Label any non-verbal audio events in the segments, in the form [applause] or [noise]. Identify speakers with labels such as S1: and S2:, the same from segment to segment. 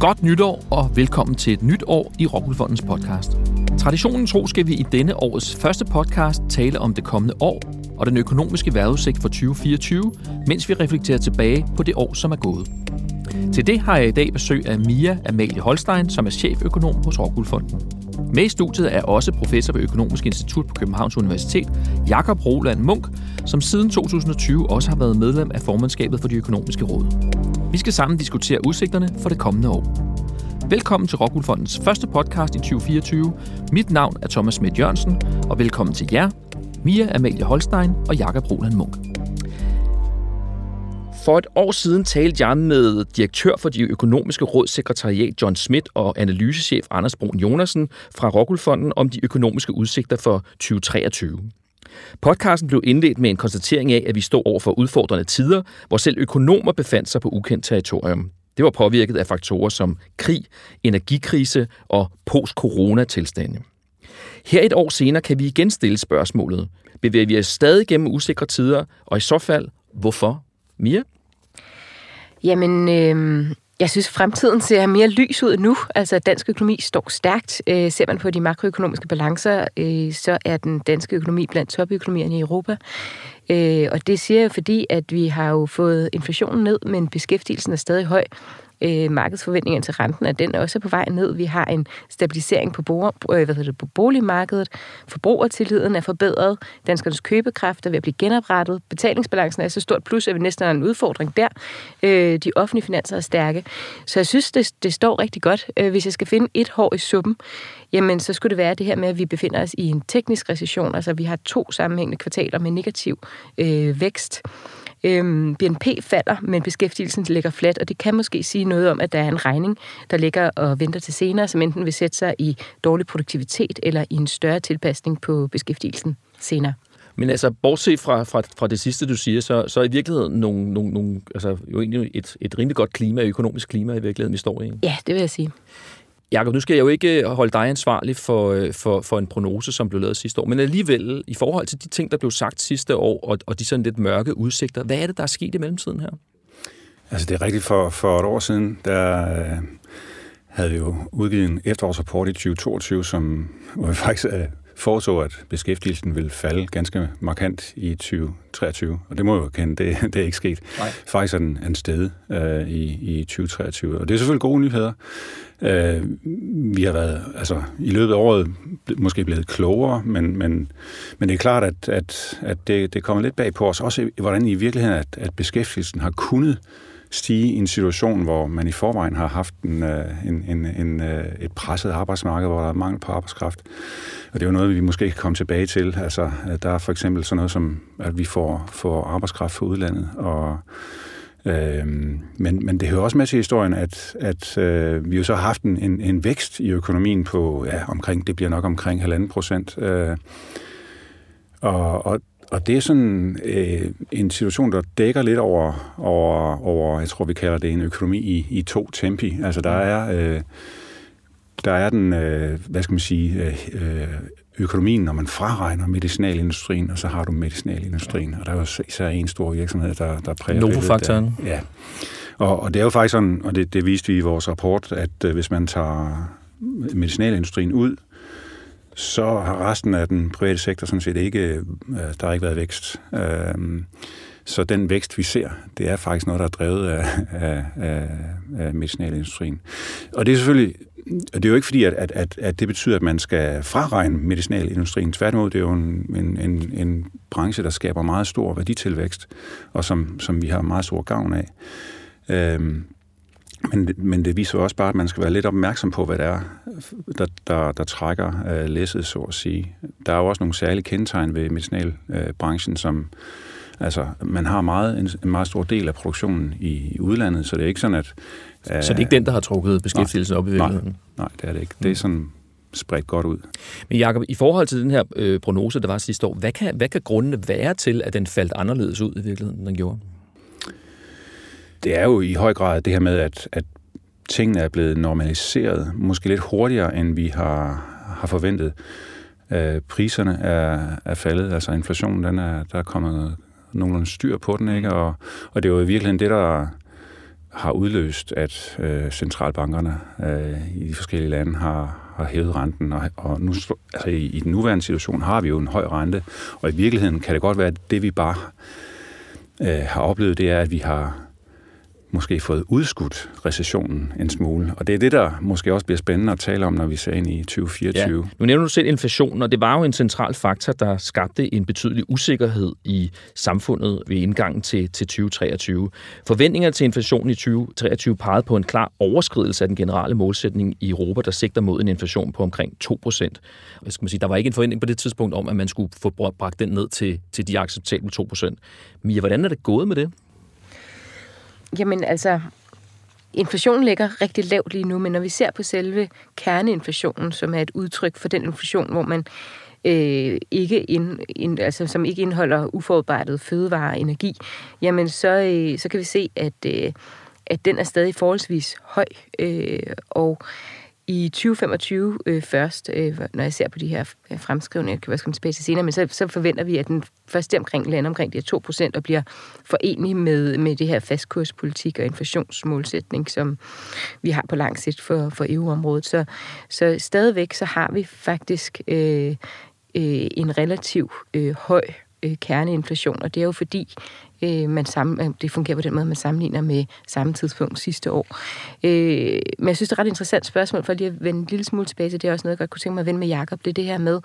S1: Godt nytår og velkommen til et nyt år i Rockwoolfondens podcast. Traditionen tro skal vi i denne årets første podcast tale om det kommende år og den økonomiske vejrudsigt for 2024, mens vi reflekterer tilbage på det år, som er gået. Til det har jeg i dag besøg af Mia Amalie Holstein, som er cheføkonom hos Rockwoolfonden. Med i studiet er også professor ved Økonomisk Institut på Københavns Universitet, Jakob Roland Munk, som siden 2020 også har været medlem af formandskabet for de økonomiske råd. Vi skal sammen diskutere udsigterne for det kommende år. Velkommen til Rockwoolfondens første podcast i 2024. Mit navn er Thomas Schmidt Jørgensen, og velkommen til jer, Mia Amalie Holstein og Jakob Roland Munk. For et år siden talte jeg med direktør for de økonomiske rådssekretariat John Schmidt og analysechef Anders Brun Jonasen fra Rockwool om de økonomiske udsigter for 2023. Podcasten blev indledt med en konstatering af, at vi står over for udfordrende tider, hvor selv økonomer befandt sig på ukendt territorium. Det var påvirket af faktorer som krig, energikrise og post-corona-tilstande. Her et år senere kan vi igen stille spørgsmålet. Bevæger vi os stadig gennem usikre tider, og i så fald, hvorfor? Mia?
S2: Jamen, øh, jeg synes, fremtiden ser mere lys ud nu. Altså, dansk økonomi står stærkt. Øh, ser man på de makroøkonomiske balancer, øh, så er den danske økonomi blandt topøkonomierne i Europa. Øh, og det siger jeg, fordi at vi har jo fået inflationen ned, men beskæftigelsen er stadig høj øh, markedsforventningerne til renten, at den også på vej ned. Vi har en stabilisering på, bo, øh, hvad hedder det, på boligmarkedet. Forbrugertilliden er forbedret. Danskernes købekraft er ved at blive genoprettet. Betalingsbalancen er så stort plus, at vi næsten har en udfordring der. Øh, de offentlige finanser er stærke. Så jeg synes, det, det står rigtig godt. Øh, hvis jeg skal finde et hår i suppen, jamen så skulle det være det her med, at vi befinder os i en teknisk recession. Altså vi har to sammenhængende kvartaler med negativ øh, vækst. Øhm, BNP falder, men beskæftigelsen ligger fladt, og det kan måske sige noget om, at der er en regning, der ligger og venter til senere, som enten vil sætte sig i dårlig produktivitet eller i en større tilpasning på beskæftigelsen senere.
S1: Men altså, bortset fra, fra, fra det sidste, du siger, så, så er i virkeligheden nogle, nogle, nogle, altså, jo egentlig et, et rimelig godt klima, økonomisk klima i virkeligheden, vi står i.
S2: Ja, det vil jeg sige.
S1: Jakob, nu skal jeg jo ikke øh, holde dig ansvarlig for, øh, for, for en prognose, som blev lavet sidste år, men alligevel, i forhold til de ting, der blev sagt sidste år, og, og de sådan lidt mørke udsigter, hvad er det, der er sket i mellemtiden her?
S3: Altså, det er rigtigt. For, for et år siden, der øh, havde vi jo udgivet en efterårsrapport i 2022, som hvor vi faktisk øh, foreså, at beskæftigelsen ville falde ganske markant i 2023. Og det må jeg jo kende, det, det er ikke sket. Nej. Faktisk er den en sted øh, i, i 2023. Og det er selvfølgelig gode nyheder. Øh, vi har været, altså i løbet af året, måske blevet klogere, men, men, men det er klart, at, at, at det, det kommer lidt bag på os. Også hvordan i virkeligheden, at, at beskæftigelsen har kunnet stige i en situation, hvor man i forvejen har haft en, øh, en, en, en, øh, et presset arbejdsmarked, hvor der er mangel på arbejdskraft. Og det er jo noget, vi måske kan komme tilbage til. Altså, øh, der er for eksempel sådan noget som, at vi får, får arbejdskraft fra udlandet, og Øhm, men, men det hører også med til historien, at, at øh, vi jo så har haft en, en, en vækst i økonomien på ja, omkring, det bliver nok omkring halvanden procent. Øh, og, og, og det er sådan øh, en situation, der dækker lidt over, over, over, jeg tror vi kalder det en økonomi i, i to tempi. Altså der er, øh, der er den, øh, hvad skal man sige, øh, økonomien, når man fraregner medicinalindustrien, og så har du medicinalindustrien, og der er jo især en stor virksomhed, der, der præger
S1: Novofaktoren.
S3: Ja. Og, og det er jo faktisk sådan, og det, det viste vi i vores rapport, at øh, hvis man tager medicinalindustrien ud, så har resten af den private sektor sådan set ikke, øh, der har ikke været vækst. Øh, så den vækst, vi ser, det er faktisk noget, der er drevet af, af, af, af medicinalindustrien. Og det er selvfølgelig det er jo ikke fordi, at, at, at, at det betyder, at man skal fraregne medicinalindustrien. Tværtimod, det er jo en, en, en, en branche, der skaber meget stor værditilvækst, og som, som vi har meget stor gavn af. Øhm, men, men det viser også bare, at man skal være lidt opmærksom på, hvad det er, der, der, der trækker øh, læsset, så at sige. Der er jo også nogle særlige kendetegn ved medicinalbranchen, som altså, man har meget, en, en meget stor del af produktionen i, i udlandet, så det er ikke sådan, at
S1: så det er ikke den, der har trukket beskæftigelsen op i virkeligheden?
S3: Nej, nej, det er det ikke. Det er mm. sådan spredt godt ud.
S1: Men Jacob, i forhold til den her øh, prognose, der var sidste år, hvad kan, hvad kan grundene være til, at den faldt anderledes ud i virkeligheden, end den gjorde?
S3: Det er jo i høj grad det her med, at, at tingene er blevet normaliseret, måske lidt hurtigere, end vi har, har forventet. Øh, priserne er, er faldet, altså inflationen, den er, der er kommet nogenlunde styr på den, ikke? Og, og det er jo i virkeligheden det, der har udløst, at øh, centralbankerne øh, i de forskellige lande har, har hævet renten, og, og nu, altså i, i den nuværende situation har vi jo en høj rente, og i virkeligheden kan det godt være, at det vi bare øh, har oplevet, det er, at vi har måske fået udskudt recessionen en smule. Og det er det, der måske også bliver spændende at tale om, når vi ser ind i 2024. Ja.
S1: Nu nævner du selv inflationen, og det var jo en central faktor, der skabte en betydelig usikkerhed i samfundet ved indgangen til, til 2023. Forventninger til inflationen i 2023 pegede på en klar overskridelse af den generelle målsætning i Europa, der sigter mod en inflation på omkring 2 procent. Skal man sige, der var ikke en forventning på det tidspunkt om, at man skulle få bragt den ned til, til de acceptable 2 procent. Mia, hvordan er det gået med det?
S2: Jamen altså, inflationen ligger rigtig lavt lige nu, men når vi ser på selve kerneinflationen, som er et udtryk for den inflation, hvor man øh, ikke ind, ind, altså, som ikke indeholder uforarbejdet fødevare og energi, jamen så, øh, så kan vi se, at, øh, at den er stadig forholdsvis høj. Øh, og i 2025 øh, først, øh, når jeg ser på de her øh, fremskrivninger, kan også komme tilbage til senere, men så, så forventer vi, at den første omkring lander omkring de her 2% og bliver forenlig med, med det her fastkurspolitik og inflationsmålsætning, som vi har på lang sigt for, for EU-området. Så, så stadigvæk så har vi faktisk øh, øh, en relativ øh, høj øh, kerneinflation, og det er jo fordi, øh, man sammen, øh, det fungerer på den måde, man sammenligner med samme tidspunkt sidste år. Øh, men jeg synes, det er et ret interessant spørgsmål, for lige at vende en lille smule tilbage til det, er også noget, jeg godt kunne tænke mig at vende med Jacob, det er det her med,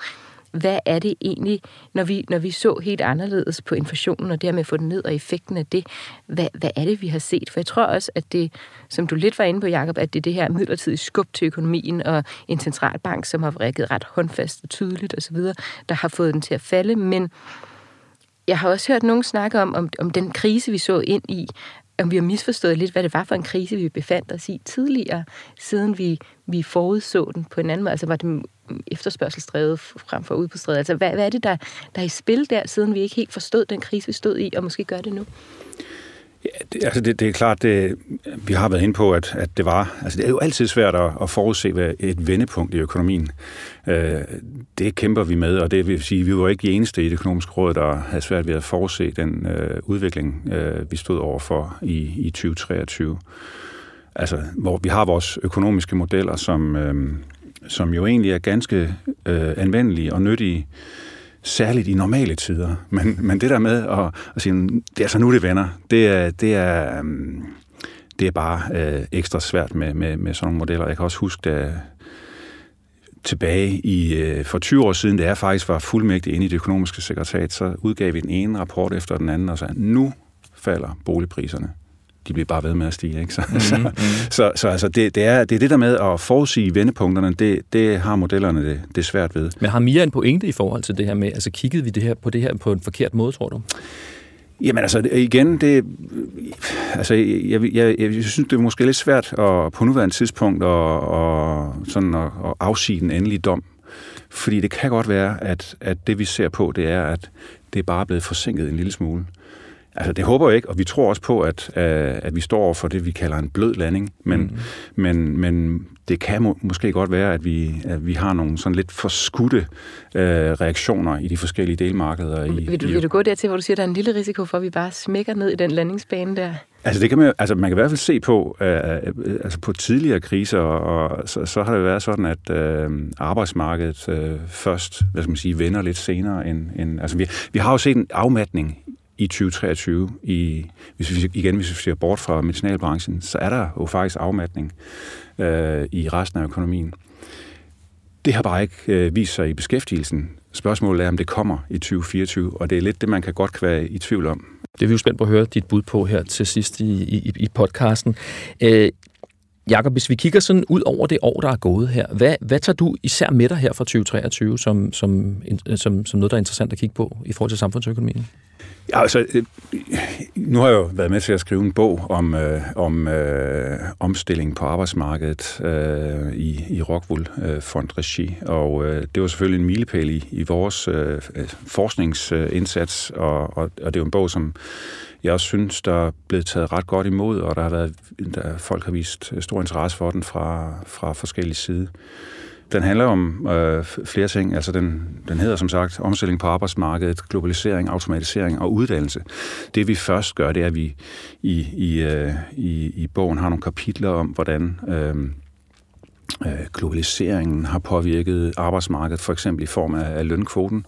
S2: hvad er det egentlig, når vi, når vi så helt anderledes på inflationen, og dermed få den ned, og effekten af det, hvad, hvad er det, vi har set? For jeg tror også, at det, som du lidt var inde på, Jacob, at det er det her midlertidige skub til økonomien, og en centralbank, som har reageret ret håndfast og tydeligt osv., der har fået den til at falde, men jeg har også hørt nogen snakke om, om, om den krise, vi så ind i, om vi har misforstået lidt, hvad det var for en krise, vi befandt os i tidligere, siden vi, vi forudså den på en anden måde. Altså var det efterspørgselsdrevet frem for udbudsdrevet? Altså hvad, hvad er det, der, der er i spil der, siden vi ikke helt forstod den krise, vi stod i, og måske gør det nu?
S3: Ja, det, altså det, det er klart, det, vi har været inde på, at, at det var... Altså det er jo altid svært at, at forudse hvad et vendepunkt i økonomien. Øh, det kæmper vi med, og det vil sige, vi var ikke de eneste i det økonomiske råd, der havde svært ved at forudse den øh, udvikling, øh, vi stod overfor i, i 2023. Altså, hvor vi har vores økonomiske modeller, som, øh, som jo egentlig er ganske øh, anvendelige og nyttige, særligt i normale tider. Men, men det der med at, at sige, det er så nu det vender, det er, det er, øhm, det er bare øh, ekstra svært med, med, med sådan nogle modeller. Jeg kan også huske, da tilbage i øh, for 20 år siden, da jeg faktisk var fuldmægtig inde i det økonomiske sekretariat, så udgav vi den ene rapport efter den anden og sagde, nu falder boligpriserne de bliver bare ved med at stige. Ikke? Så, mm-hmm. så, mhm. så, så altså det, det, er, det er det der med at forudsige vendepunkterne, det, det har modellerne det, det er svært ved.
S1: Men har Mia en pointe i forhold til det her med, altså kiggede vi det her på det her på en forkert måde, tror du?
S3: Jamen altså, igen, det, altså, jeg, jeg, jeg, jeg synes, det er måske lidt svært at, på nuværende tidspunkt at, at, sådan at, at afsige den endelige dom. Fordi det kan godt være, at, at det vi ser på, det er, at det er bare blevet forsinket en lille smule. Altså, det håber jeg ikke, og vi tror også på, at, øh, at vi står for det, vi kalder en blød landing. Men, mm. men, men det kan må, måske godt være, at vi, at vi har nogle sådan lidt forskudte øh, reaktioner i de forskellige delmarkeder. I,
S2: vil, du,
S3: i,
S2: vil du gå dertil, hvor du siger, at der er en lille risiko for, at vi bare smækker ned i den landingsbane der?
S3: Altså, det kan man, altså man kan i hvert fald se på, øh, altså på tidligere kriser, og så, så har det været sådan, at øh, arbejdsmarkedet øh, først, hvad skal man sige, vender lidt senere end... end altså vi, vi har jo set en afmatning i 2023, i, hvis vi, igen hvis vi ser bort fra medicinalbranchen, så er der jo faktisk afmatning øh, i resten af økonomien. Det har bare ikke øh, vist sig i beskæftigelsen. Spørgsmålet er, om det kommer i 2024, og det er lidt det, man kan godt være i tvivl om.
S1: Det er vi jo spændt på at høre dit bud på her til sidst i, i, i podcasten. Øh, Jakob, hvis vi kigger sådan ud over det år, der er gået her, hvad, hvad tager du især med dig her fra 2023 som, som, som, som noget, der er interessant at kigge på i forhold til samfundsøkonomien?
S3: Ja, altså, øh, nu har jeg jo været med til at skrive en bog om, øh, om øh, omstilling på arbejdsmarkedet øh, i, i Rockwool øh, Fond Regi, og øh, det var selvfølgelig en milepæl i, i vores øh, øh, forskningsindsats, og, og, og det er jo en bog, som jeg også synes, der er blevet taget ret godt imod, og der har været, der, folk har vist stor interesse for den fra, fra forskellige sider. Den handler om øh, flere ting. Altså den, den hedder som sagt omstilling på arbejdsmarkedet, globalisering, automatisering og uddannelse. Det vi først gør, det er, at vi i, i, øh, i, i bogen har nogle kapitler om, hvordan øh, øh globaliseringen har påvirket arbejdsmarkedet, for eksempel i form af, af lønkvoten.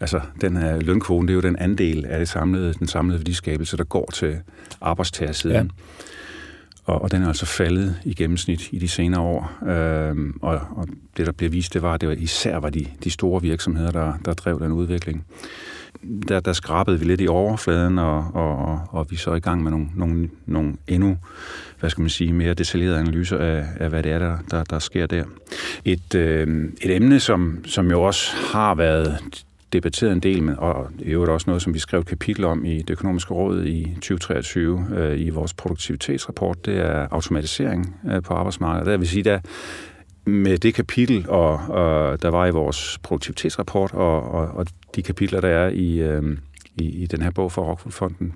S3: Altså, den her lønkvoten, det er jo den andel af det samlede, den samlede værdiskabelse, der går til arbejdstagersiden. Ja. Og, og den er altså faldet i gennemsnit i de senere år. Øhm, og, og det, der bliver vist, det var, at det var især var de, de store virksomheder, der, der drev den udvikling. Der, der skrabede vi lidt i overfladen, og, og, og vi er så i gang med nogle, nogle, nogle endnu hvad skal man sige, mere detaljerede analyser af, af hvad det er, der, der, der sker der. Et, øh, et emne, som, som jo også har været debatteret en del, og i øvrigt også noget, som vi skrev et kapitel om i det økonomiske råd i 2023 øh, i vores produktivitetsrapport, det er automatisering øh, på arbejdsmarkedet. Der vil sige, der med det kapitel, og, og der var i vores produktivitetsrapport, og, og, og de kapitler, der er i, øh, i, i den her bog for Rockwool-fonden,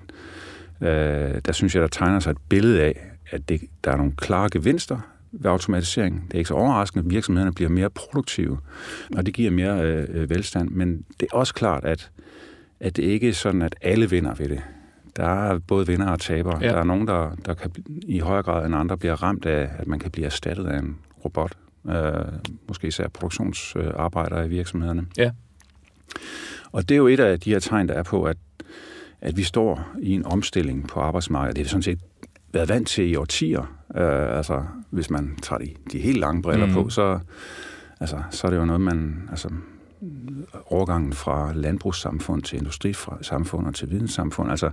S3: øh, der synes jeg, der tegner sig et billede af, at det, der er nogle klare gevinster ved automatisering. Det er ikke så overraskende, at virksomhederne bliver mere produktive, og det giver mere øh, øh, velstand. Men det er også klart, at, at det ikke er sådan, at alle vinder ved det. Der er både vinder og tabere. Ja. Der er nogen, der, der kan i højere grad end andre bliver ramt af, at man kan blive erstattet af en robot. Øh, måske især produktionsarbejdere i virksomhederne.
S1: Ja.
S3: Og det er jo et af de her tegn, der er på, at, at vi står i en omstilling på arbejdsmarkedet. Det er sådan set været vant til i årtier. Øh, altså, hvis man tager de, de helt lange briller mm. på, så, altså, så er det jo noget, man... Altså, overgangen fra landbrugssamfund til industrisamfund og til videnssamfund. Altså,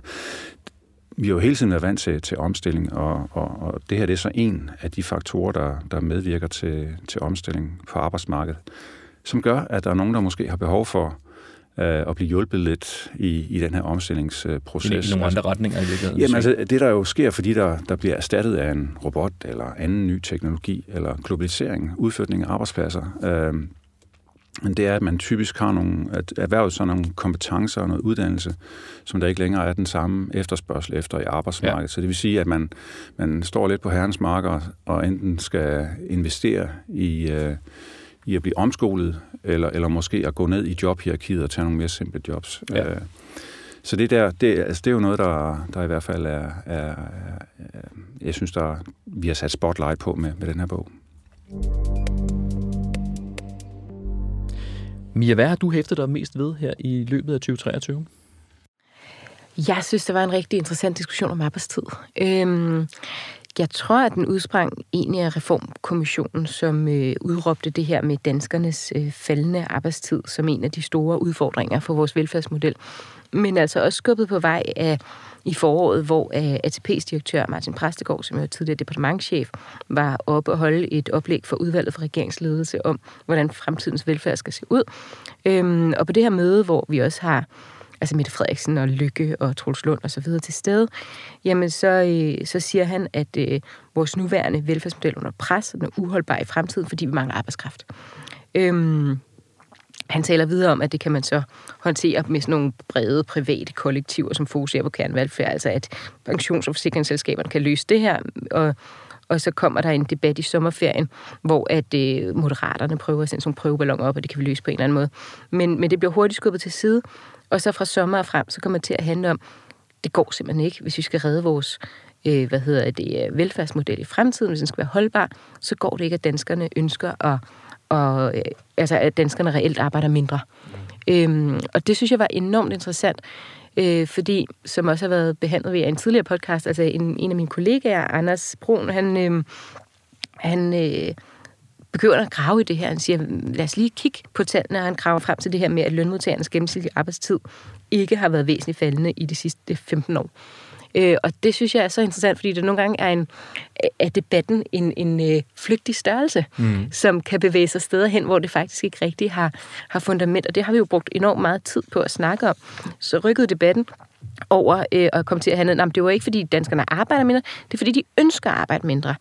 S3: vi har jo hele tiden været vant til, til omstilling, og, og, og det her det er så en af de faktorer, der, der medvirker til, til omstilling på arbejdsmarkedet, som gør, at der er nogen, der måske har behov for øh, at blive hjulpet lidt i, i den her omstillingsproces.
S1: I nogle andre retninger i virkeligheden?
S3: Jamen altså, det der jo sker, fordi der, der bliver erstattet af en robot eller anden ny teknologi, eller globalisering, udflytning af arbejdspladser, øh, men det er, at man typisk har nogle, at erhvervet sådan nogle kompetencer og noget uddannelse, som der ikke længere er den samme efterspørgsel efter i arbejdsmarkedet. Ja. Så det vil sige, at man, man står lidt på herrens marker og enten skal investere i, øh, i at blive omskolet, eller, eller måske at gå ned i jobhierarkiet og tage nogle mere simple jobs. Ja. Øh, så det der, det, altså det er jo noget, der, der i hvert fald er, er, er jeg synes, der, vi har sat spotlight på med, med den her bog.
S1: Mia, hvad har du hæftet dig mest ved her i løbet af 2023?
S2: Jeg synes, det var en rigtig interessant diskussion om arbejdstid. Øhm, jeg tror, at den udsprang egentlig af Reformkommissionen, som øh, udråbte det her med danskernes øh, faldende arbejdstid som en af de store udfordringer for vores velfærdsmodel. Men altså også skubbet på vej af i foråret, hvor øh, ATP's direktør Martin Præstegård, som er tidligere departementchef, var oppe og holde et oplæg for udvalget for regeringsledelse om, hvordan fremtidens velfærd skal se ud. Øhm, og på det her møde, hvor vi også har altså Mette Frederiksen og Lykke og Truls Lund og så videre til stede, jamen så, øh, så siger han, at øh, vores nuværende velfærdsmodel under pres, den er uholdbar i fremtiden, fordi vi mangler arbejdskraft. Øhm, han taler videre om, at det kan man så håndtere med sådan nogle brede private kollektiver, som fokuserer på kernevelfærd, altså at pensions- og forsikringsselskaberne kan løse det her, og, og så kommer der en debat i sommerferien, hvor at øh, moderaterne prøver at sende sådan nogle prøveballoner op, og det kan vi løse på en eller anden måde. Men, men det bliver hurtigt skubbet til side, og så fra sommer og frem, så kommer det til at handle om, det går simpelthen ikke, hvis vi skal redde vores øh, hvad hedder det, øh, velfærdsmodel i fremtiden, hvis den skal være holdbar, så går det ikke, at danskerne ønsker at, og, øh, altså, at danskerne reelt arbejder mindre. Mm. Øhm, og det synes jeg var enormt interessant, øh, fordi, som også har været behandlet ved en tidligere podcast, altså en, en af mine kollegaer, Anders Brun, han, øh, han øh, begynder at grave i det her. Han siger, lad os lige kigge på tallene, og han graver frem til det her med, at lønmodtagernes gennemsnitlige arbejdstid ikke har været væsentligt faldende i de sidste 15 år. Øh, og det synes jeg er så interessant, fordi det nogle gange er, en, er debatten en, en øh, flygtig størrelse, mm. som kan bevæge sig steder hen, hvor det faktisk ikke rigtig har, har fundament. Og det har vi jo brugt enormt meget tid på at snakke om. Så rykkede debatten over øh, at komme til at handle, Jamen, det var ikke fordi danskerne arbejder mindre, det er fordi de ønsker at arbejde mindre.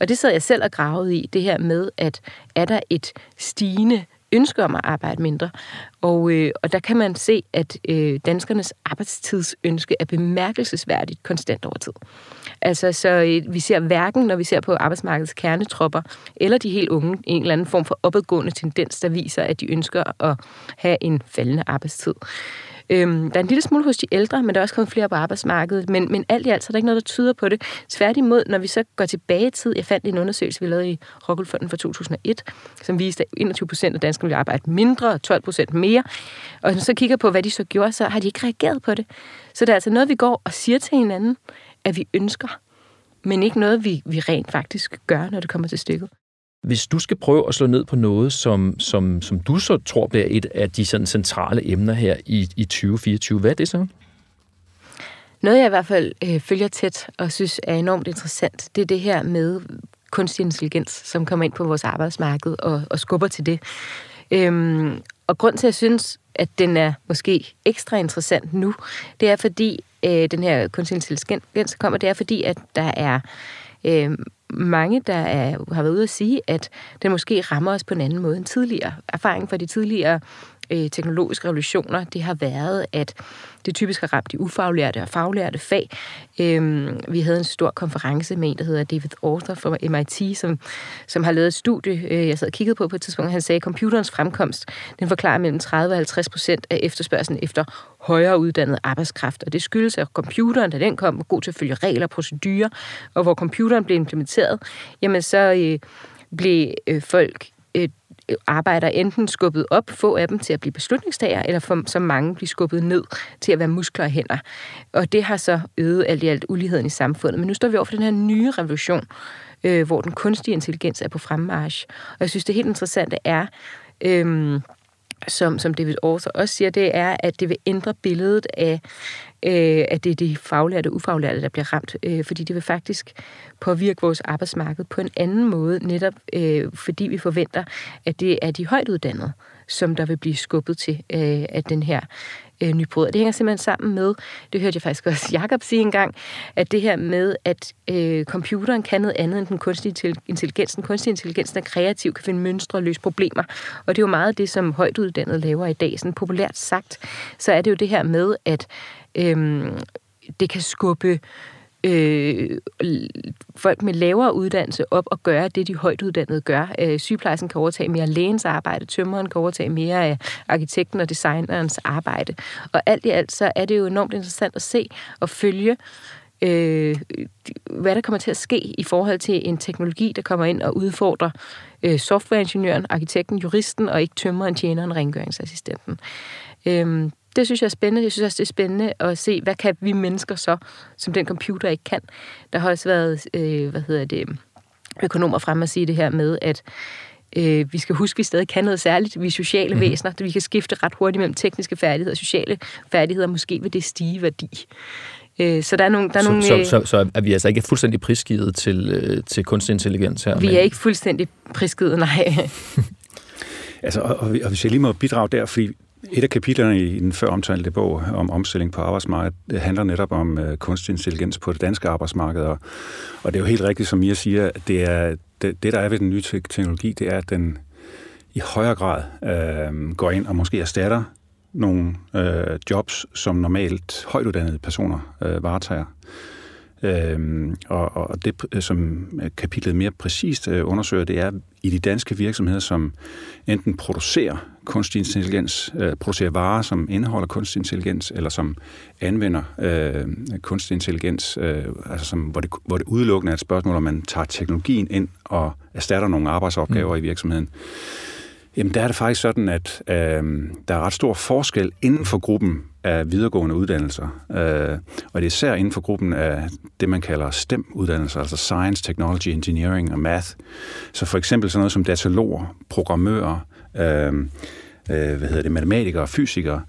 S2: Og det sad jeg selv og gravede i, det her med, at er der et stigende ønske om at arbejde mindre. Og, øh, og der kan man se, at øh, danskernes arbejdstidsønske er bemærkelsesværdigt konstant over tid. Altså, så øh, vi ser hverken, når vi ser på arbejdsmarkedets kernetropper, eller de helt unge, en eller anden form for opadgående tendens, der viser, at de ønsker at have en faldende arbejdstid. Øhm, der er en lille smule hos de ældre, men der er også kommet flere på arbejdsmarkedet. Men, men alt i alt, så er der ikke noget, der tyder på det. Tværtimod, når vi så går tilbage i tid, jeg fandt en undersøgelse, vi lavede i Rockwoolfonden for 2001, som viste, at 21 procent af danskerne ville arbejde mindre, og 12 procent mere. Og når så kigger på, hvad de så gjorde, så har de ikke reageret på det. Så det er altså noget, vi går og siger til hinanden, at vi ønsker, men ikke noget, vi, vi rent faktisk gør, når det kommer til stykket.
S1: Hvis du skal prøve at slå ned på noget, som, som, som du så tror bliver et af de sådan centrale emner her i, i 2024, hvad er det så?
S2: Noget, jeg i hvert fald øh, følger tæt og synes er enormt interessant, det er det her med kunstig intelligens, som kommer ind på vores arbejdsmarked og, og skubber til det. Øhm, og grund til, at jeg synes, at den er måske ekstra interessant nu, det er fordi, øh, den her kunstig intelligens kommer, det er fordi, at der er øh, mange, der er, har været ude at sige, at den måske rammer os på en anden måde end tidligere. Erfaringen fra de tidligere øh, teknologiske revolutioner, det har været, at det typisk har ramt de ufaglærte og faglærte fag. Øhm, vi havde en stor konference med en, der hedder David Arthur fra MIT, som, som har lavet et studie, øh, jeg sad og kiggede på på et tidspunkt, han sagde, at computerens fremkomst, den forklarer mellem 30 og 50 procent af efterspørgselen efter højere uddannet arbejdskraft. Og det skyldes, at computeren, da den kom, var god til at følge regler og procedurer, og hvor computeren blev implementeret, jamen så øh, blev øh, folk øh, arbejder enten skubbet op, få af dem til at blive beslutningstager, eller for, som mange bliver skubbet ned til at være muskler og hænder. Og det har så øget alt i alt uligheden i samfundet. Men nu står vi over for den her nye revolution, øh, hvor den kunstige intelligens er på fremmarsch. Og jeg synes, det helt interessante er, øh, som, som David Author også siger, det er, at det vil ændre billedet af, øh, at det er de faglærte og ufaglærte, der bliver ramt. Øh, fordi det vil faktisk påvirke vores arbejdsmarked på en anden måde, netop øh, fordi vi forventer, at det er de højt uddannede, som der vil blive skubbet til øh, at den her øh, nybrud. Det hænger simpelthen sammen med, det hørte jeg faktisk også Jacob sige engang, at det her med, at øh, computeren kan noget andet end den kunstige intelligens. Den kunstige intelligens er kreativ, kan finde mønstre og løse problemer. Og det er jo meget det, som højtuddannede laver i dag. Sådan populært sagt, så er det jo det her med, at øh, det kan skubbe øh, folk med lavere uddannelse op og gøre det, de højt uddannede gør. Øh, sygeplejersken kan overtage mere lægens arbejde, tømmeren kan overtage mere af arkitekten og designerens arbejde. Og alt i alt, så er det jo enormt interessant at se og følge, øh, hvad der kommer til at ske i forhold til en teknologi, der kommer ind og udfordrer øh, softwareingeniøren, arkitekten, juristen og ikke tømmeren, tjeneren, rengøringsassistenten. Øh, det synes jeg er spændende. Jeg synes også, det er spændende at se, hvad kan vi mennesker så, som den computer ikke kan. Der har også været, øh, hvad hedder det, økonomer frem at sige det her med, at øh, vi skal huske, at vi stadig kan noget særligt. Vi er sociale mm-hmm. væsener. Vi kan skifte ret hurtigt mellem tekniske færdigheder og sociale færdigheder. Måske vil det stige værdi. Øh, så der er nogle... Der er
S1: så,
S2: nogle
S1: så, så, så er vi altså ikke fuldstændig prisgivet til, øh, til kunstig intelligens her?
S2: Vi men... er ikke fuldstændig prisgivet, nej. [laughs]
S3: altså, og, og, og hvis jeg lige må bidrage der, fordi et af kapitlerne i den før omtalte bog om omstilling på arbejdsmarkedet det handler netop om øh, kunstig intelligens på det danske arbejdsmarked, og, og det er jo helt rigtigt, som Mia siger, at det, er, det, det der er ved den nye teknologi, det er, at den i højere grad øh, går ind og måske erstatter nogle øh, jobs, som normalt højtuddannede personer øh, varetager. Øhm, og, og det, som kapitlet mere præcist øh, undersøger, det er i de danske virksomheder, som enten producerer kunstig intelligens, øh, producerer varer, som indeholder kunstig intelligens, eller som anvender øh, kunstig intelligens, øh, altså som, hvor, det, hvor det udelukkende er et spørgsmål, om man tager teknologien ind og erstatter nogle arbejdsopgaver mm. i virksomheden. Jamen, der er det faktisk sådan, at øh, der er ret stor forskel inden for gruppen af videregående uddannelser. Øh, og det er især inden for gruppen af det, man kalder STEM-uddannelser, altså Science, Technology, Engineering og Math. Så for eksempel sådan noget som dataloger, programmører, øh, øh, hvad hedder det, matematikere og fysikere,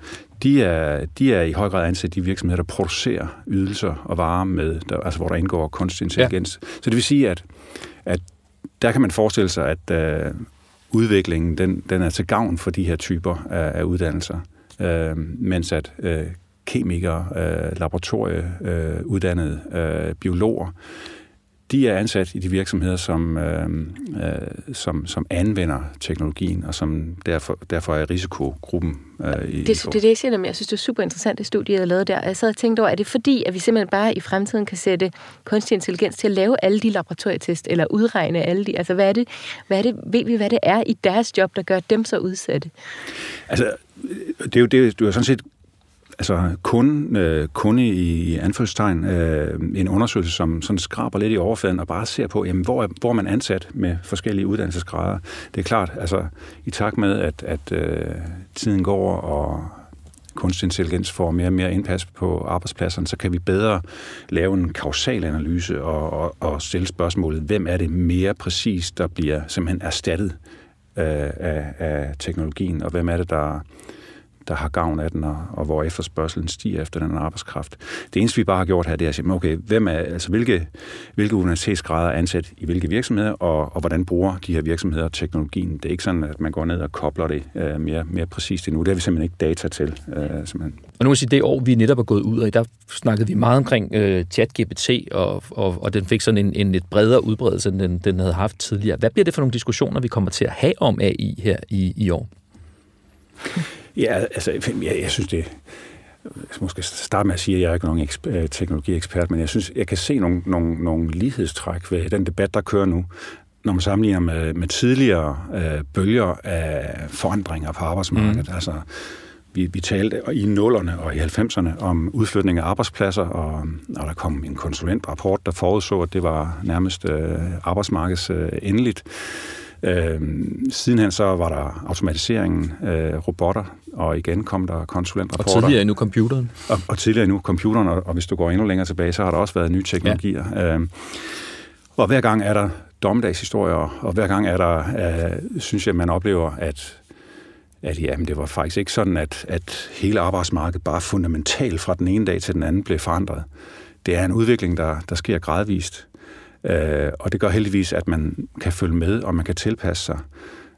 S3: de er, de er i høj grad ansat i virksomheder, der producerer ydelser og varer, med, der, altså hvor der indgår kunstig intelligens. Ja. Så det vil sige, at, at der kan man forestille sig, at øh, udviklingen den, den er til gavn for de her typer af, af uddannelser. Øh, mens at øh, kemikere, øh, laboratorieuddannede, øh, biologer, de er ansat i de virksomheder, som, øh, øh, som, som anvender teknologien, og som derfor, derfor er risikogruppen.
S2: Øh, i, det, det er det, jeg siger, jeg synes, det er super interessant, det studie, jeg har lavet der. Jeg sad og tænkte over, er det fordi, at vi simpelthen bare i fremtiden kan sætte kunstig intelligens til at lave alle de laboratorietest, eller udregne alle de, altså hvad er det, hvad er det, ved vi, hvad det er i deres job, der gør dem så udsatte?
S3: Altså, det er jo det, du har sådan set altså kun, øh, kun i anførselstegn øh, en undersøgelse, som sådan skraber lidt i overfladen og bare ser på, jamen, hvor, er, hvor er man ansat med forskellige uddannelsesgrader. Det er klart, altså i takt med, at, at øh, tiden går, og kunstig intelligens får mere og mere indpas på arbejdspladserne, så kan vi bedre lave en kausal analyse og, og, og stille spørgsmålet, hvem er det mere præcis, der bliver simpelthen erstattet øh, af, af teknologien, og hvem er det, der der har gavn af den, og, og hvor efterspørgselen stiger efter den arbejdskraft. Det eneste, vi bare har gjort her, det er at sige, okay, hvem er, altså, hvilke, hvilke universitetsgrader er ansat i hvilke virksomheder, og, og hvordan bruger de her virksomheder teknologien. Det er ikke sådan, at man går ned og kobler det øh, mere, mere præcist endnu. Det har vi simpelthen ikke data til. Øh, simpelthen.
S1: Og nu vil sige, det år, vi netop er gået ud af, der snakkede vi meget omkring uh, ChatGPT, og, og, og den fik sådan en, en lidt bredere udbredelse, end den, den havde haft tidligere. Hvad bliver det for nogle diskussioner, vi kommer til at have om AI her i, i år?
S3: Ja, altså, jeg, jeg synes det... Jeg måske starte med at sige, at jeg er ikke nogen eksper, øh, teknologiekspert, men jeg synes, jeg kan se nogle, nogle, nogle lighedstræk ved den debat, der kører nu, når man sammenligner med, med tidligere øh, bølger af forandringer på arbejdsmarkedet. Mm. Altså, vi, vi talte i nullerne og i 90'erne om udflytning af arbejdspladser, og, og der kom en konsulentrapport, der forudså, at det var nærmest øh, arbejdsmarkeds øh, endeligt. Øh, sidenhen så var der automatiseringen, øh, robotter, og igen kom der konsulentrapporter.
S1: Og tidligere endnu computeren.
S3: Og, og tidligere endnu computeren, og, og hvis du går endnu længere tilbage, så har der også været nye teknologier. Ja. Øh, og hver gang er der dommedagshistorier, og hver gang er der, øh, synes jeg, man oplever, at at jamen, det var faktisk ikke sådan, at, at hele arbejdsmarkedet bare fundamentalt fra den ene dag til den anden blev forandret. Det er en udvikling, der, der sker gradvist. Øh, og det gør heldigvis, at man kan følge med, og man kan tilpasse sig.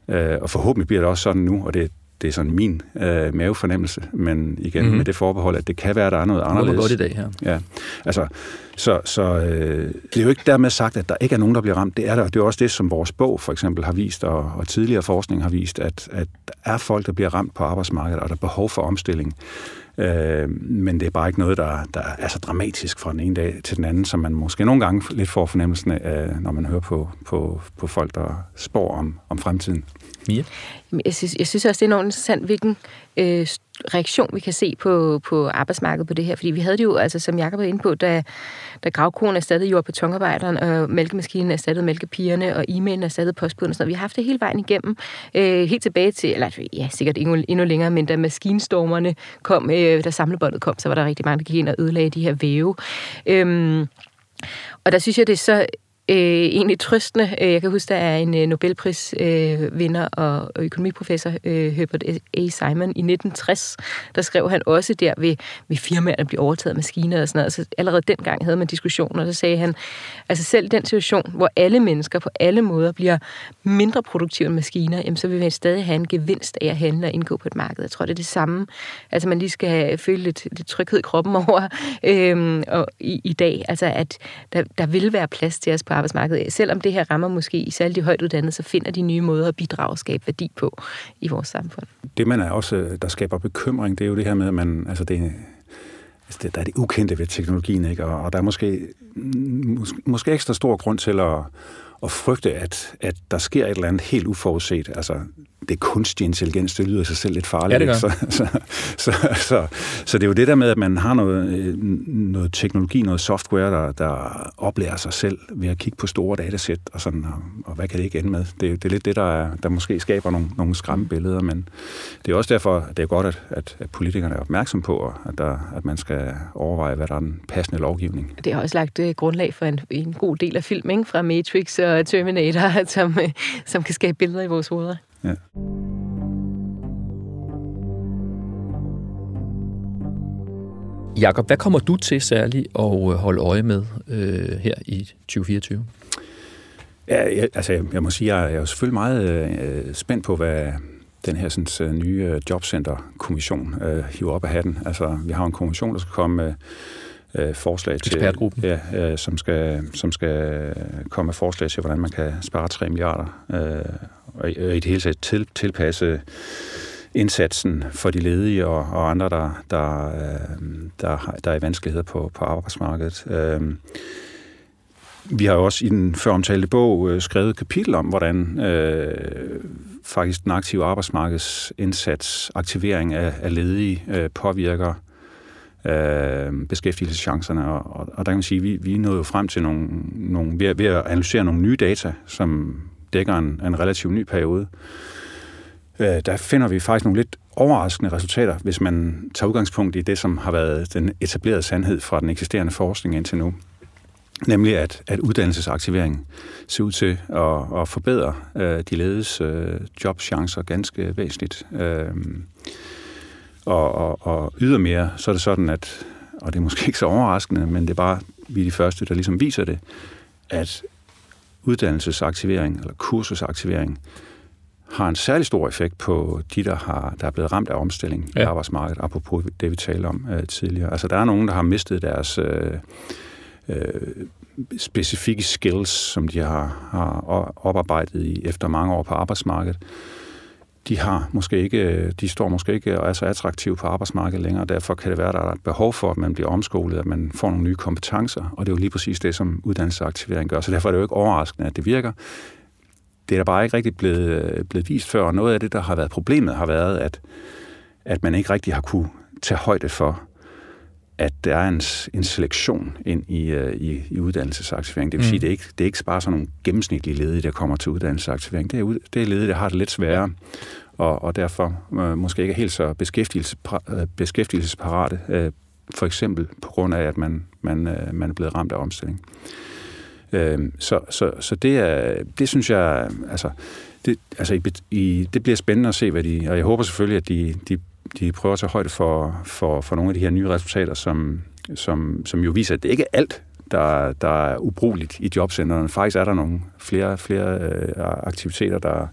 S3: Øh, og forhåbentlig bliver det også sådan nu, og det, det er sådan min øh, mavefornemmelse, men igen mm-hmm. med det forbehold, at det kan være, at der er noget anderledes. Det
S1: godt i dag her.
S3: Ja, altså, så, så øh, det er jo ikke dermed sagt, at der ikke er nogen, der bliver ramt. Det er der. Det er også det, som vores bog for eksempel har vist, og, og tidligere forskning har vist, at, at der er folk, der bliver ramt på arbejdsmarkedet, og der er behov for omstilling. Øh, men det er bare ikke noget, der, der er så dramatisk fra den ene dag til den anden, som man måske nogle gange lidt får fornemmelsen af, når man hører på, på, på folk, der spår om, om fremtiden.
S1: Mia?
S2: Jeg synes, jeg synes også, det er enormt interessant, hvilken øh, reaktion, vi kan se på, på arbejdsmarkedet på det her. Fordi vi havde det jo, altså, som Jacob var inde på, da, da gravkonen erstattede jord- og betonarbejderen, og mælkemaskinen erstattede mælkepigerne, og e-mailen erstattede postbuden og sådan noget. Vi har haft det hele vejen igennem, øh, helt tilbage til, eller ja, sikkert endnu, endnu længere, men da maskinstormerne kom, øh, da samlebåndet kom, så var der rigtig mange, der gik ind og ødelagde de her væve. Øh, og der synes jeg, det er så øh, egentlig trøstende. Øh, jeg kan huske, der er en Nobelprisvinder øh, øh og, økonomiprofessor, øh, Herbert A. Simon, i 1960, der skrev han også der ved, ved firmaer, der bliver overtaget af maskiner og sådan noget. Altså, allerede dengang havde man diskussioner, og så sagde han, altså selv den situation, hvor alle mennesker på alle måder bliver mindre produktive end maskiner, jamen, så vil man stadig have en gevinst af at handle og indgå på et marked. Jeg tror, det er det samme. Altså man lige skal føle lidt, lidt tryghed i kroppen [laughs] over øh, og i, i dag. Altså at der, der vil være plads til os på arbejdsmarkedet. Selvom det her rammer måske i de højt uddannede, så finder de nye måder at bidrage og skabe værdi på i vores samfund.
S3: Det, man er også, øh, der skaber bekymring, det er jo det her med, at man, altså det, altså det, der er det ukendte ved teknologien, ikke? Og, og der er måske, mm, mås, måske ekstra stor grund til at, at frygte, at, at der sker et eller andet helt uforudset. Altså, det er kunstig intelligens, det lyder sig selv lidt farligt.
S1: Ja, det gør.
S3: Så, så, så, så, så det er jo det der med, at man har noget, øh, noget teknologi, noget software, der, der oplærer sig selv ved at kigge på store datasæt, og, sådan, og, og hvad kan det ikke ende med? Det, det er lidt det, der, er, der måske skaber nogle, nogle skræmmebilleder, men det er også derfor, at det er godt, at, at, at politikerne er opmærksom på, at, der, at man skal overveje, hvad der er den passende lovgivning.
S2: Det har også lagt uh, grundlag for en, en god del af film, ikke? fra Matrix og Terminator, [laughs] som, uh, som kan skabe billeder i vores hoveder. Ja.
S1: Jakob, hvad kommer du til særligt at øh, holde øje med øh, her i 2024?
S3: Ja, jeg, altså, jeg, jeg må sige, jeg, jeg er selvfølgelig meget øh, spændt på, hvad den her sådan, øh, nye jobcenterkommission øh, hiver op af hatten. Altså, vi har en kommission, der skal komme med øh, forslag til...
S1: Ekspertgruppen.
S3: Ja, øh, som, skal, som skal komme med forslag til, hvordan man kan spare 3 milliarder øh, og i, og i det hele taget til, tilpasse indsatsen for de ledige og, og andre, der, der, øh, der, der er i vanskeligheder på, på arbejdsmarkedet. Øh, vi har jo også i den føromtalte bog øh, skrevet et kapitel om, hvordan øh, faktisk den aktive arbejdsmarkedsindsats, aktivering af, af ledige, øh, påvirker øh, beskæftigelseschancerne. Og, og, og der kan man sige, at vi, vi er nået frem til nogle, nogle ved, ved at analysere nogle nye data, som dækker en, en relativt ny periode. Øh, der finder vi faktisk nogle lidt overraskende resultater, hvis man tager udgangspunkt i det, som har været den etablerede sandhed fra den eksisterende forskning indtil nu. Nemlig at, at uddannelsesaktivering ser ud til at, at forbedre øh, de ledes øh, jobchancer ganske væsentligt. Øh, og, og, og ydermere, så er det sådan, at, og det er måske ikke så overraskende, men det er bare vi er de første, der ligesom viser det, at uddannelsesaktivering eller kursusaktivering har en særlig stor effekt på de, der, har, der er blevet ramt af omstilling ja. i arbejdsmarkedet, apropos det, vi talte om øh, tidligere. Altså, der er nogen, der har mistet deres øh, øh, specifikke skills, som de har, har oparbejdet i efter mange år på arbejdsmarkedet. De har måske ikke, øh, de står måske ikke og er så attraktive på arbejdsmarkedet længere, og derfor kan det være, at der er et behov for, at man bliver omskolet, at man får nogle nye kompetencer, og det er jo lige præcis det, som uddannelsesaktivering gør. Så derfor er det jo ikke overraskende, at det virker. Det er der bare ikke rigtig blevet, øh, blevet vist før, og noget af det, der har været problemet, har været, at, at man ikke rigtig har kunne tage højde for, at der er en, en selektion ind i, uh, i, i uddannelsesaktivering. Det vil mm. sige, det er ikke, det er ikke bare sådan nogle gennemsnitlige ledige, der kommer til uddannelsesaktivering. Det er, det er ledige, der har det lidt sværere, og, og derfor uh, måske ikke er helt så beskæftigelsespar, uh, beskæftigelsesparate, uh, for eksempel på grund af, at man, man, uh, man er blevet ramt af omstilling. Uh, så, så, så det, er, det synes jeg, altså, det, altså i, i, det bliver spændende at se, hvad de, og jeg håber selvfølgelig, at de, de de prøver at tage højde for, for, for nogle af de her nye resultater, som, som, som jo viser, at det ikke er alt, der, der er ubrugeligt i jobcentrene. Faktisk er der nogle flere, flere øh, aktiviteter, der,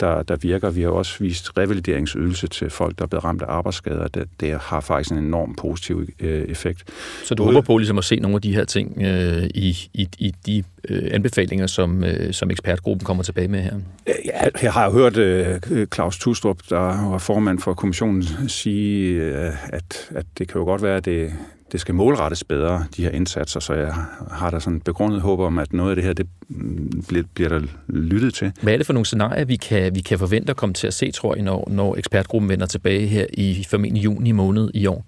S3: der, der virker. Vi har også vist revalideringsydelse til folk, der er blevet ramt af arbejdsskader. Det, det har faktisk en enorm positiv øh, effekt.
S1: Så du håber på ligesom at se nogle af de her ting øh, i, i, i de øh, anbefalinger, som, øh, som ekspertgruppen kommer tilbage med her?
S3: Ja, jeg har hørt øh, Claus Tustrup, der var formand for kommissionen, sige, øh, at, at det kan jo godt være, at det, det skal målrettes bedre, de her indsatser, så jeg har da sådan begrundet håb om, at noget af det her, det bliver, bliver der lyttet til.
S1: Hvad er det for nogle scenarier, vi kan, vi kan forvente at komme til at se, tror jeg, når, når ekspertgruppen vender tilbage her i formentlig juni måned i år?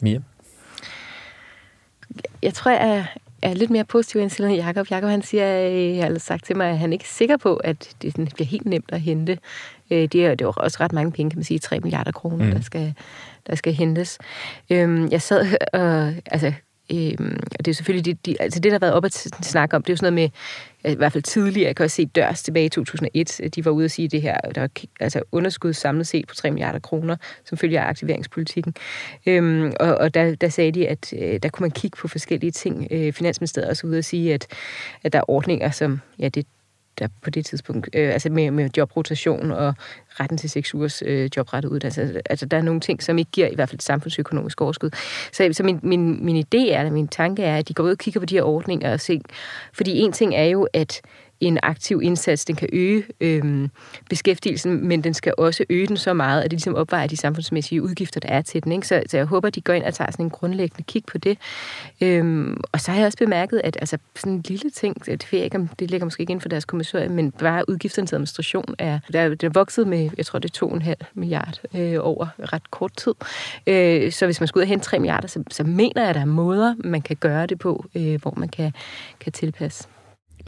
S1: Mia?
S2: Jeg tror, jeg er lidt mere positiv end Jakob. Jakob. Jakob han siger, øh, jeg har sagt til mig, at han ikke er sikker på, at det bliver helt nemt at hente. Øh, det er, det er også ret mange penge, kan man sige, 3 milliarder kroner, mm. der, skal, der skal hentes. Øhm, jeg sad og, altså, Øhm, og det er selvfølgelig de, de, altså det, der har været op at snakke om, det er jo sådan noget med, i hvert fald tidligere, jeg kan også se Dørs tilbage i 2001, de var ude at sige det her, der var altså underskud samlet set på 3 milliarder kroner, som følger af aktiveringspolitikken. Øhm, og og der, der sagde de, at øh, der kunne man kigge på forskellige ting. Øh, Finansministeriet også ude at sige, at, at der er ordninger, som, ja, det, der på det tidspunkt, øh, altså med, med jobrotation og retten til seks ugers øh, jobrettet uddannelse. Altså, altså der er nogle ting, som ikke giver i hvert fald et samfundsøkonomisk overskud. Så, så min, min, min idé er, eller min tanke er, at de går ud og kigger på de her ordninger og ser, fordi en ting er jo, at en aktiv indsats. Den kan øge øh, beskæftigelsen, men den skal også øge den så meget, at det ligesom opvejer de samfundsmæssige udgifter, der er til den. Ikke? Så, så jeg håber, de går ind og tager sådan en grundlæggende kig på det. Øhm, og så har jeg også bemærket, at altså, sådan en lille ting, det ved jeg ikke, om det ligger måske ikke inden for deres kommissorium, men bare udgifterne til administration er, der, det er vokset med, jeg tror, det er 2,5 milliard øh, over ret kort tid. Øh, så hvis man skulle ud og hente 3 milliarder, så, så mener jeg, at der er måder, man kan gøre det på, øh, hvor man kan, kan tilpasse.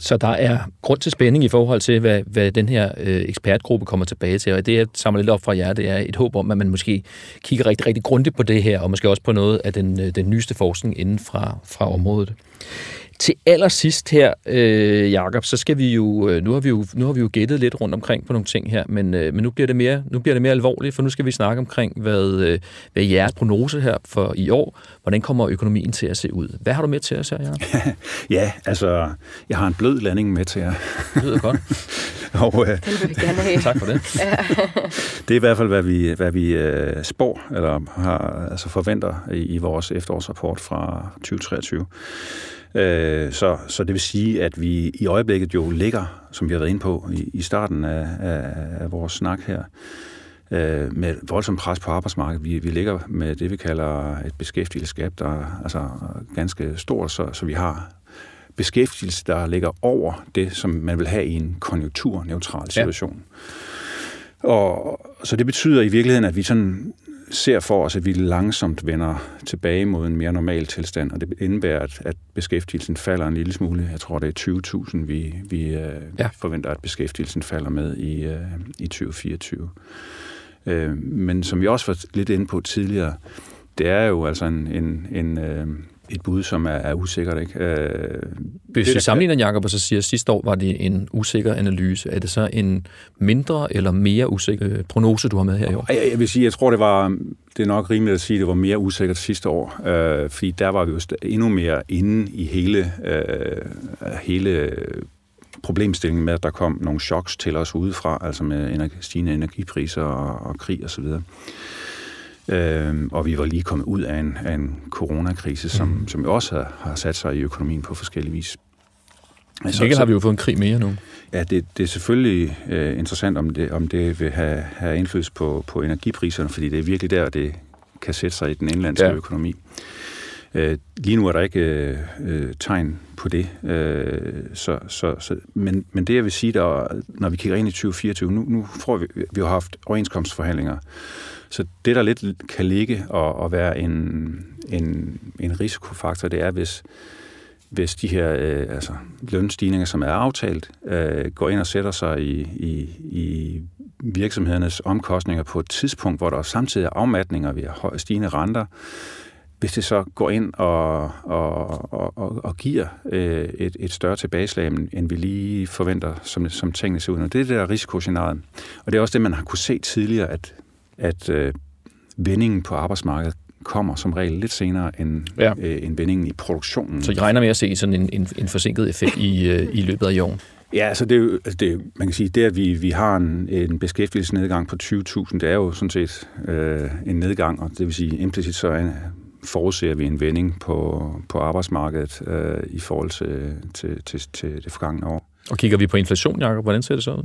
S1: Så der er grund til spænding i forhold til, hvad, hvad den her øh, ekspertgruppe kommer tilbage til. Og det, jeg samler lidt op fra jer, det er et håb om, at man måske kigger rigtig, rigtig grundigt på det her, og måske også på noget af den, øh, den nyeste forskning inden fra, fra området. Til allersidst her, øh, Jakob, så skal vi jo, øh, nu har vi jo, nu har vi jo gættet lidt rundt omkring på nogle ting her, men, øh, men nu, bliver det mere, nu bliver det mere alvorligt, for nu skal vi snakke omkring, hvad, øh, hvad jeres prognose her for i år, hvordan kommer økonomien til at se ud? Hvad har du med til os her, Jacob? [laughs]
S3: ja, altså, jeg har en blød landing med til jer.
S1: Det lyder godt. [laughs]
S2: og, øh, Den vil vi gerne have. [laughs]
S1: Tak for det.
S3: det er i hvert fald, hvad vi, hvad vi øh, spår, eller har, altså forventer i, i vores efterårsrapport fra 2023. Øh, så, så det vil sige, at vi i øjeblikket jo ligger, som vi har været inde på i, i starten af, af, af vores snak her, øh, med voldsomt pres på arbejdsmarkedet. Vi, vi ligger med det, vi kalder et beskæftigelsesgab, der er altså ganske stort, så, så vi har beskæftigelse, der ligger over det, som man vil have i en konjunkturneutral situation. Ja. Og så det betyder i virkeligheden, at vi sådan ser for os, at vi langsomt vender tilbage mod en mere normal tilstand, og det indebærer, at, at beskæftigelsen falder en lille smule. Jeg tror, det er 20.000, vi, vi øh, ja. forventer, at beskæftigelsen falder med i, øh, i 2024. Øh, men som vi også var lidt inde på tidligere, det er jo altså en, en, en, øh, et bud, som er, er usikkert. Ikke? Øh,
S1: Hvis vi sammenligner, Jacob, og så siger, at sidste år var det en usikker analyse, er det så en mindre eller mere usikker prognose, du har med her i år?
S3: Jeg, jeg vil sige, jeg tror, det var det er nok rimeligt at sige, at det var mere usikkert sidste år, øh, fordi der var vi jo endnu mere inde i hele, øh, hele problemstillingen med, at der kom nogle choks til os udefra, altså med energi, stigende energipriser og, og krig osv. Og, øh, og vi var lige kommet ud af en, af en coronakrise, som, mm. som jo også har, har sat sig i økonomien på forskellige vis.
S1: Altså, så har vi jo fået en krig mere nu.
S3: Ja, det, det er selvfølgelig øh, interessant, om det, om det vil have, have indflydelse på, på energipriserne, fordi det er virkelig der, det kan sætte sig i den indlandske ja. økonomi. Øh, lige nu er der ikke øh, øh, tegn på det, øh, så, så, så, men, men det jeg vil sige, der, når vi kigger ind i 2024, nu, nu får vi, vi har haft overenskomstforhandlinger, så det der lidt kan ligge og, og være en, en, en risikofaktor, det er, hvis, hvis de her øh, altså, lønstigninger, som er aftalt, øh, går ind og sætter sig i, i, i virksomhedernes omkostninger på et tidspunkt, hvor der samtidig er afmatninger, vi har stigende renter, hvis det så går ind og, og, og, og giver øh, et, et større tilbageslag, end vi lige forventer, som, som tingene ser ud. Og det er det der risikoscenarie. Og det er også det, man har kunne se tidligere, at, at øh, vendingen på arbejdsmarkedet kommer som regel lidt senere end, ja. øh, end vendingen i produktionen.
S1: Så I regner med at se sådan en, en, en forsinket effekt i, øh, i løbet af i år?
S3: Ja, altså det, er jo, altså det, man kan sige, det at vi, vi har en, en beskæftigelsesnedgang på 20.000, det er jo sådan set øh, en nedgang, og det vil sige implicit så forudser vi en vending på, på arbejdsmarkedet øh, i forhold til, til, til, til det forgangne år.
S1: Og kigger vi på inflation, Jacob, hvordan ser det så ud?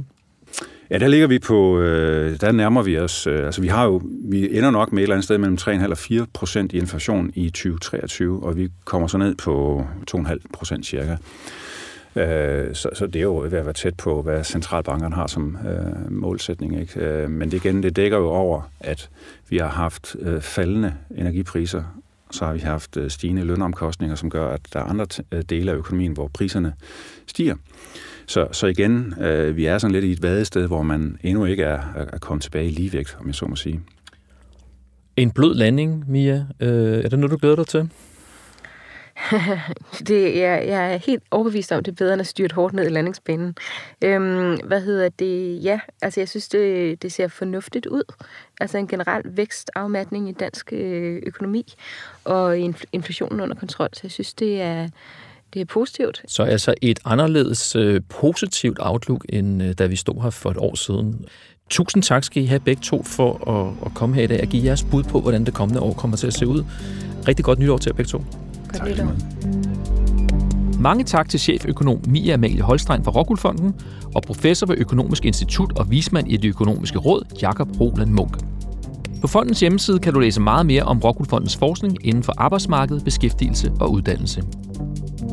S3: Ja, der ligger vi på, øh, der nærmer vi os, øh, altså vi har jo, vi ender nok med et eller andet sted mellem 3,5 og 4 procent i inflation i 2023, og vi kommer så ned på 2,5 procent cirka. Øh, så, så det er jo ved at være tæt på, hvad centralbankerne har som øh, målsætning. Ikke? Øh, men det igen, det dækker jo over, at vi har haft øh, faldende energipriser, så har vi haft øh, stigende lønomkostninger, som gør, at der er andre øh, dele af økonomien, hvor priserne stiger. Så, så igen, øh, vi er sådan lidt i et vadested, hvor man endnu ikke er, er kommet tilbage i ligevægt, om jeg så må sige.
S1: En blød landing, Mia. Øh, er det noget, du glæder dig til? [laughs]
S2: det, jeg, jeg er helt overbevist om, det er bedre end at styre hårdt ned i landingsbanen. Øhm, hvad hedder det? Ja, altså jeg synes, det, det ser fornuftigt ud. Altså en generel vækstafmatning i dansk øh, økonomi og inflationen under kontrol. Så jeg synes, det er, det er positivt.
S1: Så altså et anderledes øh, positivt outlook, end øh, da vi stod her for et år siden. Tusind tak skal I have begge to for at, at komme her i dag og give jeres bud på, hvordan det kommende år kommer til at se ud. Rigtig godt nytår til jer begge to.
S2: Godt tak, nytår.
S1: Mange tak til cheføkonom Mia Amalie Holstein fra Rockwoolfonden og professor ved Økonomisk Institut og vismand i det økonomiske råd, Jakob Roland Munk. På fondens hjemmeside kan du læse meget mere om Rockwoolfondens forskning inden for arbejdsmarked, beskæftigelse og uddannelse.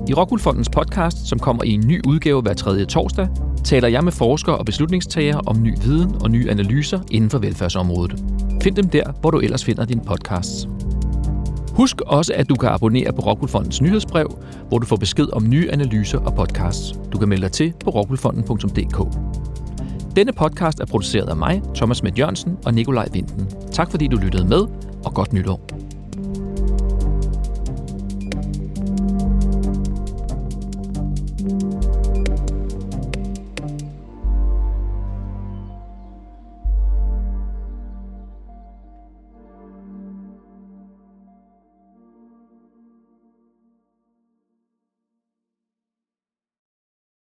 S1: I Rockwoolfondens podcast, som kommer i en ny udgave hver tredje torsdag, taler jeg med forskere og beslutningstagere om ny viden og nye analyser inden for velfærdsområdet. Find dem der, hvor du ellers finder dine podcasts. Husk også, at du kan abonnere på Rockwoolfondens nyhedsbrev, hvor du får besked om nye analyser og podcasts. Du kan melde dig til på rockwoolfonden.dk. Denne podcast er produceret af mig, Thomas Med Jørgensen og Nikolaj Vinden. Tak fordi du lyttede med, og godt nytår.